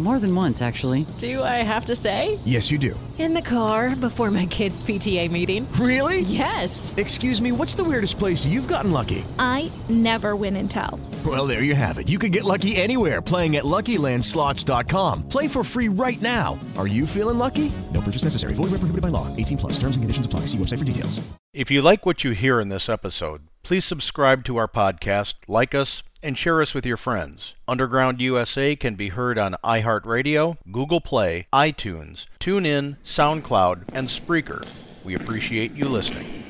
More than once, actually. Do I have to say? Yes, you do. In the car before my kids' PTA meeting. Really? Yes. Excuse me, what's the weirdest place you've gotten lucky? I never win and tell. Well, there you have it. You can get lucky anywhere playing at LuckyLandSlots.com. Play for free right now. Are you feeling lucky? No purchase necessary. Void where prohibited by law. 18 plus. Terms and conditions apply. See website for details. If you like what you hear in this episode, please subscribe to our podcast, like us, and share us with your friends. Underground USA can be heard on iHeartRadio, Google Play, iTunes, TuneIn, SoundCloud, and Spreaker. We appreciate you listening.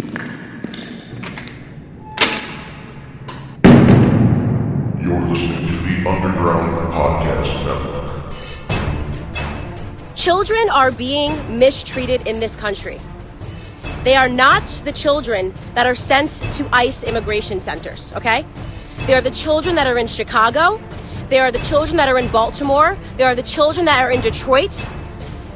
You're listening to the Underground Podcast Network. Children are being mistreated in this country. They are not the children that are sent to ICE immigration centers, okay? They are the children that are in Chicago. They are the children that are in Baltimore. They are the children that are in Detroit.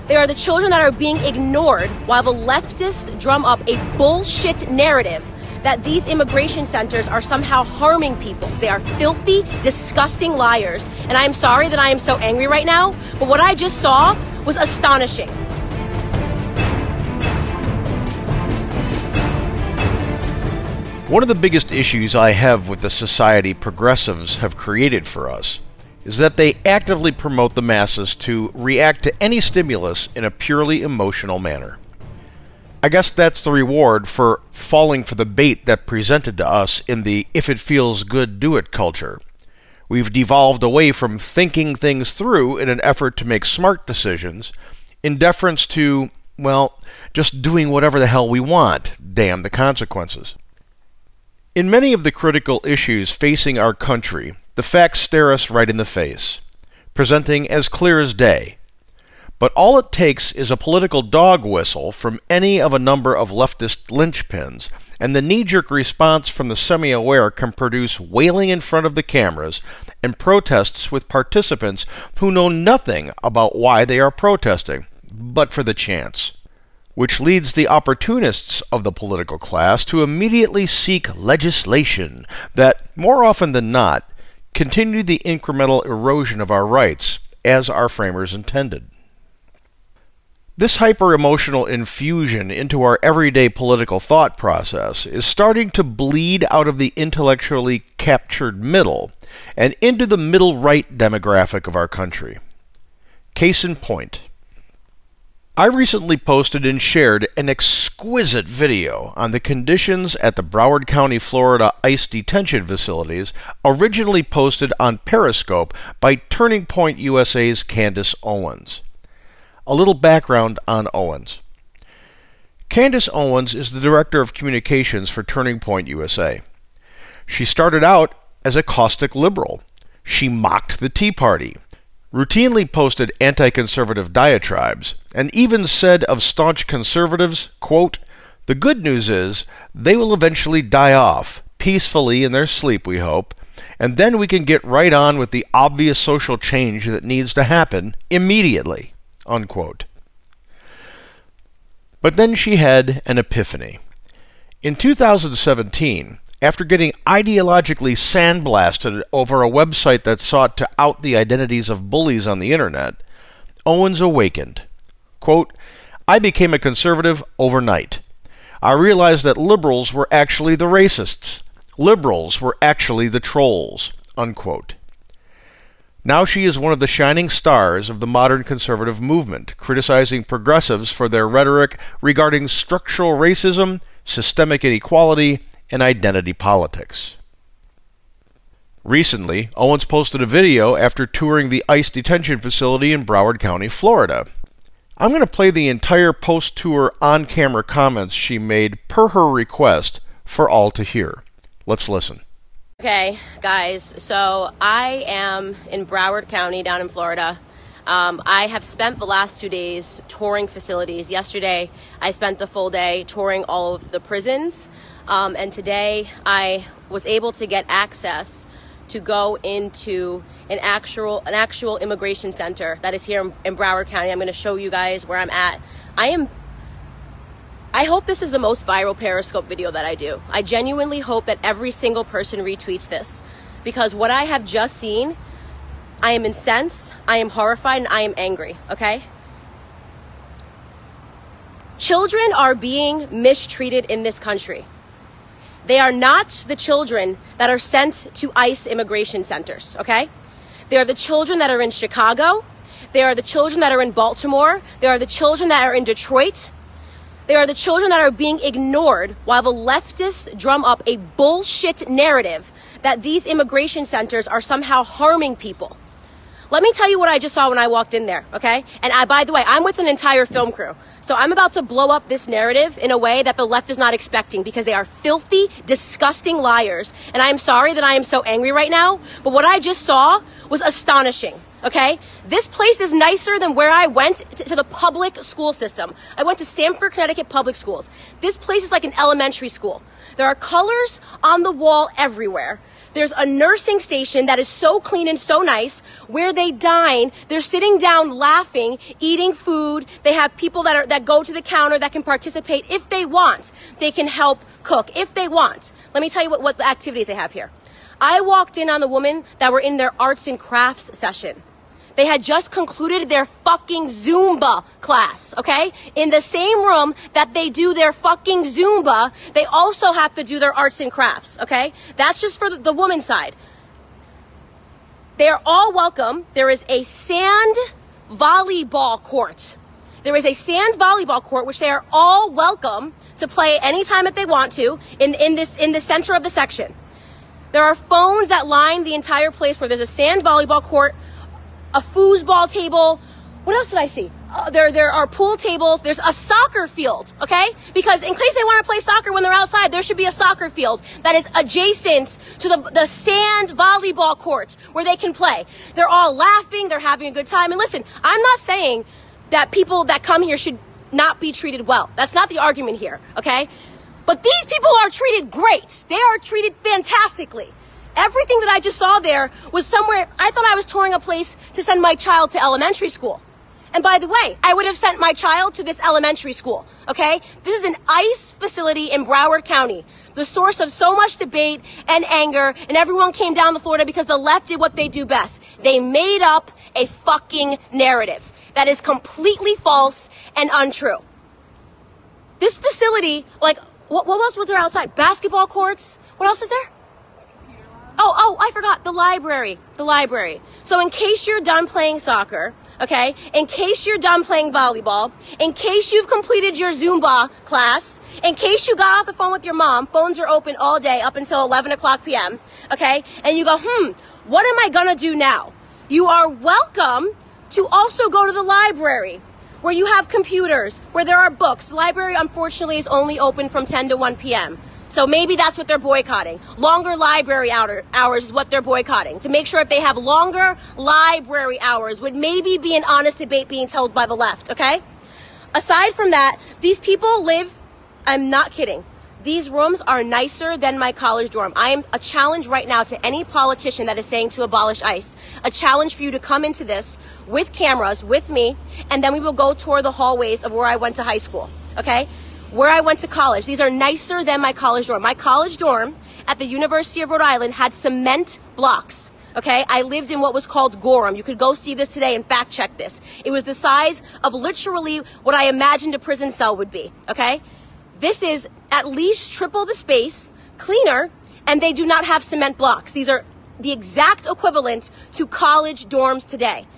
They are the children that are being ignored while the leftists drum up a bullshit narrative that these immigration centers are somehow harming people. They are filthy, disgusting liars. And I am sorry that I am so angry right now, but what I just saw was astonishing. One of the biggest issues I have with the society progressives have created for us is that they actively promote the masses to react to any stimulus in a purely emotional manner. I guess that's the reward for falling for the bait that presented to us in the if it feels good, do it culture. We've devolved away from thinking things through in an effort to make smart decisions in deference to, well, just doing whatever the hell we want, damn the consequences. In many of the critical issues facing our country, the facts stare us right in the face, presenting as clear as day. But all it takes is a political dog whistle from any of a number of leftist linchpins, and the knee jerk response from the semi aware can produce wailing in front of the cameras and protests with participants who know nothing about why they are protesting, but for the chance which leads the opportunists of the political class to immediately seek legislation that, more often than not, continue the incremental erosion of our rights as our framers intended. This hyper emotional infusion into our everyday political thought process is starting to bleed out of the intellectually captured middle and into the middle right demographic of our country. Case in point, I recently posted and shared an exquisite video on the conditions at the Broward County, Florida ICE detention facilities, originally posted on Periscope by Turning Point USA's Candace Owens. A little background on Owens. Candace Owens is the Director of Communications for Turning Point USA. She started out as a caustic liberal. She mocked the Tea Party routinely posted anti conservative diatribes, and even said of staunch conservatives, quote, The good news is they will eventually die off, peacefully in their sleep, we hope, and then we can get right on with the obvious social change that needs to happen immediately. Unquote. But then she had an epiphany. In 2017, after getting ideologically sandblasted over a website that sought to out the identities of bullies on the internet, Owens awakened. Quote, I became a conservative overnight. I realized that liberals were actually the racists. Liberals were actually the trolls. Unquote. Now she is one of the shining stars of the modern conservative movement, criticizing progressives for their rhetoric regarding structural racism, systemic inequality, and identity politics. Recently, Owens posted a video after touring the ICE detention facility in Broward County, Florida. I'm going to play the entire post tour on camera comments she made per her request for all to hear. Let's listen. Okay, guys, so I am in Broward County down in Florida. Um, I have spent the last two days touring facilities. Yesterday, I spent the full day touring all of the prisons. Um, and today, I was able to get access to go into an actual an actual immigration center that is here in, in Broward County. I'm going to show you guys where I'm at. I am I hope this is the most viral Periscope video that I do. I genuinely hope that every single person retweets this because what I have just seen, I am incensed, I am horrified, and I am angry, okay? Children are being mistreated in this country. They are not the children that are sent to ICE immigration centers, okay? They are the children that are in Chicago. They are the children that are in Baltimore. They are the children that are in Detroit. They are the children that are being ignored while the leftists drum up a bullshit narrative that these immigration centers are somehow harming people. Let me tell you what I just saw when I walked in there, okay? And I, by the way, I'm with an entire film crew. So I'm about to blow up this narrative in a way that the left is not expecting because they are filthy, disgusting liars. And I'm sorry that I am so angry right now, but what I just saw was astonishing. Okay? This place is nicer than where I went to, to the public school system. I went to Stamford, Connecticut public schools. This place is like an elementary school. There are colors on the wall everywhere. There's a nursing station that is so clean and so nice where they dine. They're sitting down laughing, eating food. They have people that are, that go to the counter that can participate if they want. They can help cook if they want. Let me tell you what, what the activities they have here. I walked in on the women that were in their arts and crafts session. They had just concluded their fucking Zumba class, okay? In the same room that they do their fucking Zumba, they also have to do their arts and crafts, okay? That's just for the woman side. They are all welcome. There is a sand volleyball court. There is a sand volleyball court, which they are all welcome to play anytime that they want to in, in this, in the center of the section. There are phones that line the entire place where there's a sand volleyball court a foosball table. What else did I see? Uh, there, there are pool tables. There's a soccer field, okay? Because in case they want to play soccer when they're outside, there should be a soccer field that is adjacent to the, the sand volleyball court where they can play. They're all laughing. They're having a good time. And listen, I'm not saying that people that come here should not be treated well. That's not the argument here, okay? But these people are treated great. They are treated fantastically. Everything that I just saw there was somewhere, I thought I was touring a place to send my child to elementary school. And by the way, I would have sent my child to this elementary school, okay? This is an ICE facility in Broward County, the source of so much debate and anger, and everyone came down to Florida because the left did what they do best. They made up a fucking narrative that is completely false and untrue. This facility, like, what, what else was there outside? Basketball courts? What else is there? Oh, oh, I forgot the library. The library. So in case you're done playing soccer, okay, in case you're done playing volleyball, in case you've completed your Zumba class, in case you got off the phone with your mom, phones are open all day up until 11 o'clock p.m., okay, and you go, hmm, what am I gonna do now? You are welcome to also go to the library where you have computers, where there are books. The library, unfortunately, is only open from 10 to 1 p.m. So maybe that's what they're boycotting. Longer library hours is what they're boycotting. To make sure if they have longer library hours would maybe be an honest debate being held by the left, okay? Aside from that, these people live, I'm not kidding. These rooms are nicer than my college dorm. I am a challenge right now to any politician that is saying to abolish ICE. A challenge for you to come into this with cameras, with me, and then we will go tour the hallways of where I went to high school. Okay? Where I went to college. These are nicer than my college dorm. My college dorm at the University of Rhode Island had cement blocks. Okay, I lived in what was called Gorham. You could go see this today and fact check this. It was the size of literally what I imagined a prison cell would be. Okay, this is at least triple the space, cleaner, and they do not have cement blocks. These are the exact equivalent to college dorms today.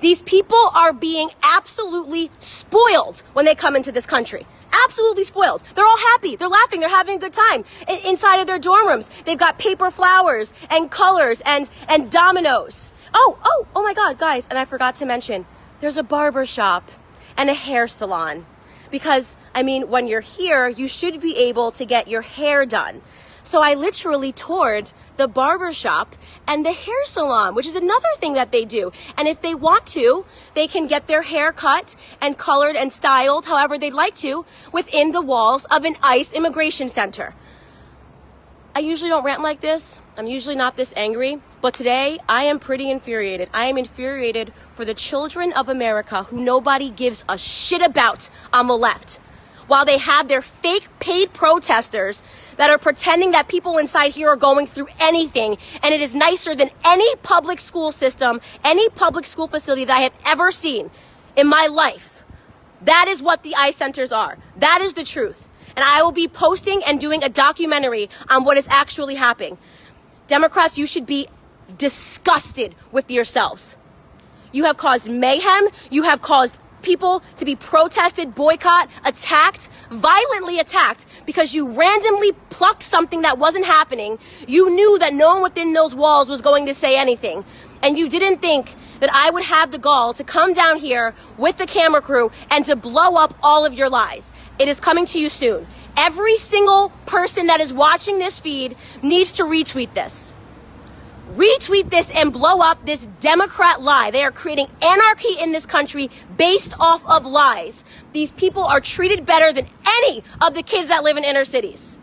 These people are being absolutely spoiled when they come into this country absolutely spoiled. They're all happy. They're laughing. They're having a good time inside of their dorm rooms. They've got paper flowers and colors and, and dominoes. Oh, oh, oh my God, guys. And I forgot to mention, there's a barber shop. and a hair salon. Because, I mean, when you're here, you should be able to get your hair done. So I literally toured the barber shop and the hair salon, which is another thing that they do. And if they want to, they can get their hair cut and colored and styled however they'd like to within the walls of an ICE immigration center. I usually don't rant like this. I'm usually not this angry. But today, I am pretty infuriated. I am infuriated for the children of America who nobody gives a shit about on the left. While they have their fake paid protesters that are pretending that people inside here are going through anything and it is nicer than any public school system, any public school facility that I have ever seen in my life. That is what the ICE centers are. That is the truth. And I will be posting and doing a documentary on what is actually happening. Democrats, you should be disgusted with yourselves. You have caused mayhem. You have caused people to be protested, boycott, attacked, violently attacked because you randomly plucked something that wasn't happening. You knew that no one within those walls was going to say anything. And you didn't think that I would have the gall to come down here with the camera crew and to blow up all of your lies. It is coming to you soon. Every single person that is watching this feed needs to retweet this retweet this and blow up this Democrat lie. They are creating anarchy in this country based off of lies. These people are treated better than any of the kids that live in inner cities.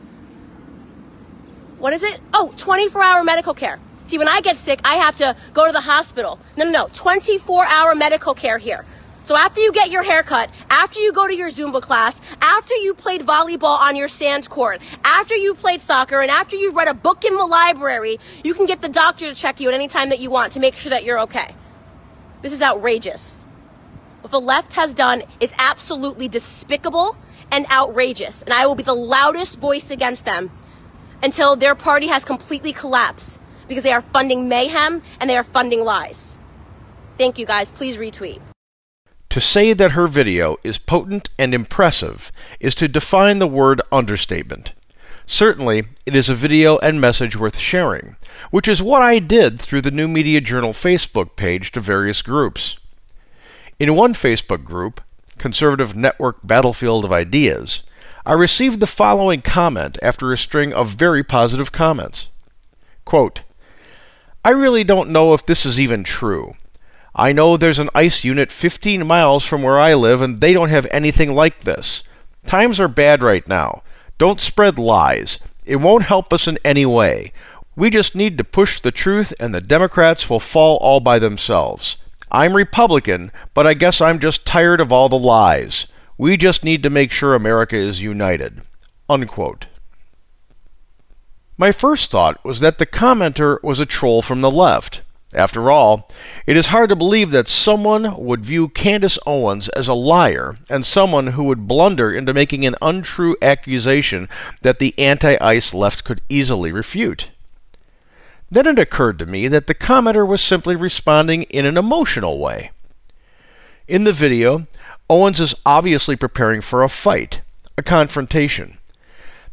What is it? Oh, 24 hour medical care. See, when I get sick, I have to go to the hospital. No, no, no. 24 hour medical care here. So after you get your haircut, after you go to your Zumba class, after you played volleyball on your sand court, after you played soccer, and after you've read a book in the library, you can get the doctor to check you at any time that you want to make sure that you're okay. This is outrageous. What the left has done is absolutely despicable and outrageous, and I will be the loudest voice against them until their party has completely collapsed because they are funding mayhem and they are funding lies. Thank you guys. Please retweet. To say that her video is potent and impressive is to define the word understatement. Certainly, it is a video and message worth sharing, which is what I did through the New Media Journal Facebook page to various groups. In one Facebook group, Conservative Network Battlefield of Ideas, I received the following comment after a string of very positive comments. Quote, I really don't know if this is even true. I know there's an ICE unit 15 miles from where I live, and they don't have anything like this. Times are bad right now. Don't spread lies. It won't help us in any way. We just need to push the truth, and the Democrats will fall all by themselves. I'm Republican, but I guess I'm just tired of all the lies. We just need to make sure America is united. Unquote. My first thought was that the commenter was a troll from the left. After all, it is hard to believe that someone would view Candace Owens as a liar and someone who would blunder into making an untrue accusation that the anti ICE left could easily refute. Then it occurred to me that the commenter was simply responding in an emotional way. In the video, Owens is obviously preparing for a fight, a confrontation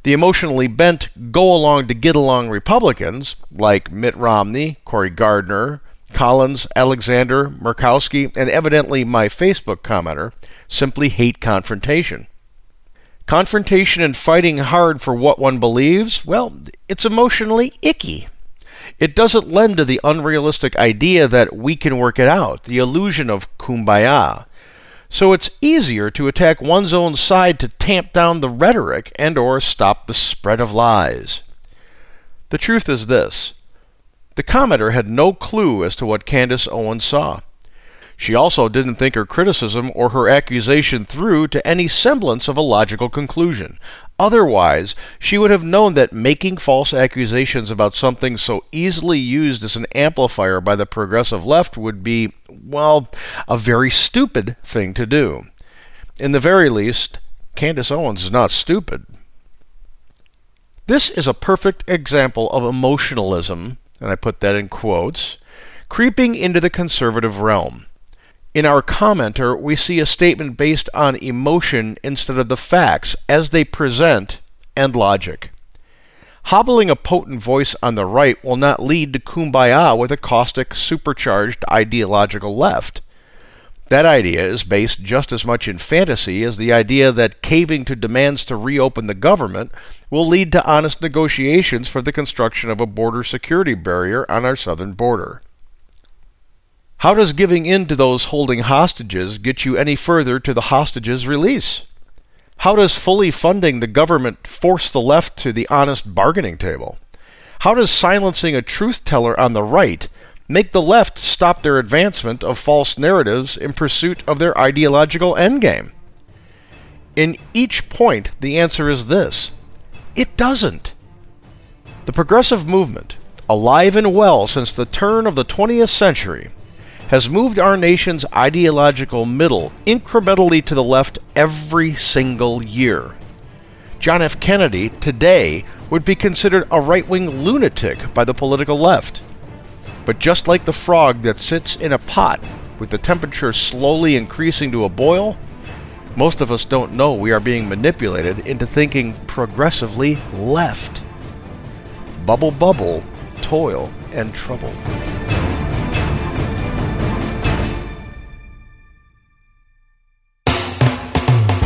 the emotionally bent go along to get along Republicans like Mitt Romney, Cory Gardner, Collins, Alexander, Murkowski, and evidently my Facebook commenter simply hate confrontation. Confrontation and fighting hard for what one believes, well, it's emotionally icky. It doesn't lend to the unrealistic idea that we can work it out, the illusion of kumbaya, so it's easier to attack one's own side to tamp down the rhetoric and or stop the spread of lies. The truth is this. The commenter had no clue as to what Candace Owens saw. She also didn't think her criticism or her accusation through to any semblance of a logical conclusion. Otherwise, she would have known that making false accusations about something so easily used as an amplifier by the progressive left would be, well, a very stupid thing to do. In the very least, Candace Owens is not stupid. This is a perfect example of emotionalism, and I put that in quotes, creeping into the conservative realm. In our commenter, we see a statement based on emotion instead of the facts as they present and logic. Hobbling a potent voice on the right will not lead to kumbaya with a caustic, supercharged ideological left. That idea is based just as much in fantasy as the idea that caving to demands to reopen the government will lead to honest negotiations for the construction of a border security barrier on our southern border. How does giving in to those holding hostages get you any further to the hostages' release? How does fully funding the government force the left to the honest bargaining table? How does silencing a truth teller on the right make the left stop their advancement of false narratives in pursuit of their ideological endgame? In each point, the answer is this it doesn't. The progressive movement, alive and well since the turn of the 20th century, has moved our nation's ideological middle incrementally to the left every single year. John F. Kennedy today would be considered a right wing lunatic by the political left. But just like the frog that sits in a pot with the temperature slowly increasing to a boil, most of us don't know we are being manipulated into thinking progressively left. Bubble, bubble, toil, and trouble.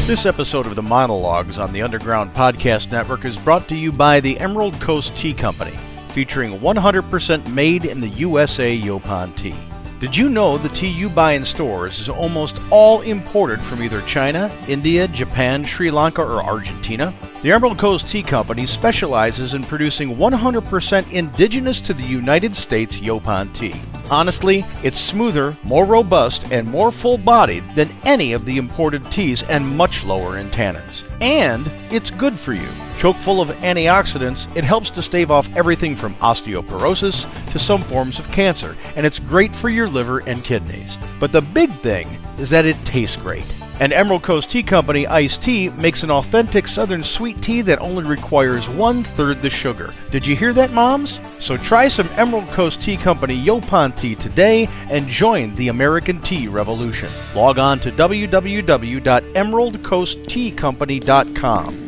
This episode of the Monologues on the Underground Podcast Network is brought to you by the Emerald Coast Tea Company, featuring 100% made in the USA Yaupon tea. Did you know the tea you buy in stores is almost all imported from either China, India, Japan, Sri Lanka, or Argentina? The Emerald Coast Tea Company specializes in producing 100% indigenous to the United States Yaupon tea. Honestly, it's smoother, more robust, and more full bodied than any of the imported teas and much lower in tannins. And it's good for you. Choke full of antioxidants, it helps to stave off everything from osteoporosis to some forms of cancer, and it's great for your liver and kidneys. But the big thing is that it tastes great. And Emerald Coast Tea Company iced tea makes an authentic southern sweet tea that only requires one third the sugar. Did you hear that, moms? So try some Emerald Coast Tea Company Yaupon tea today and join the American tea revolution. Log on to www.emeraldcoastteacompany.com.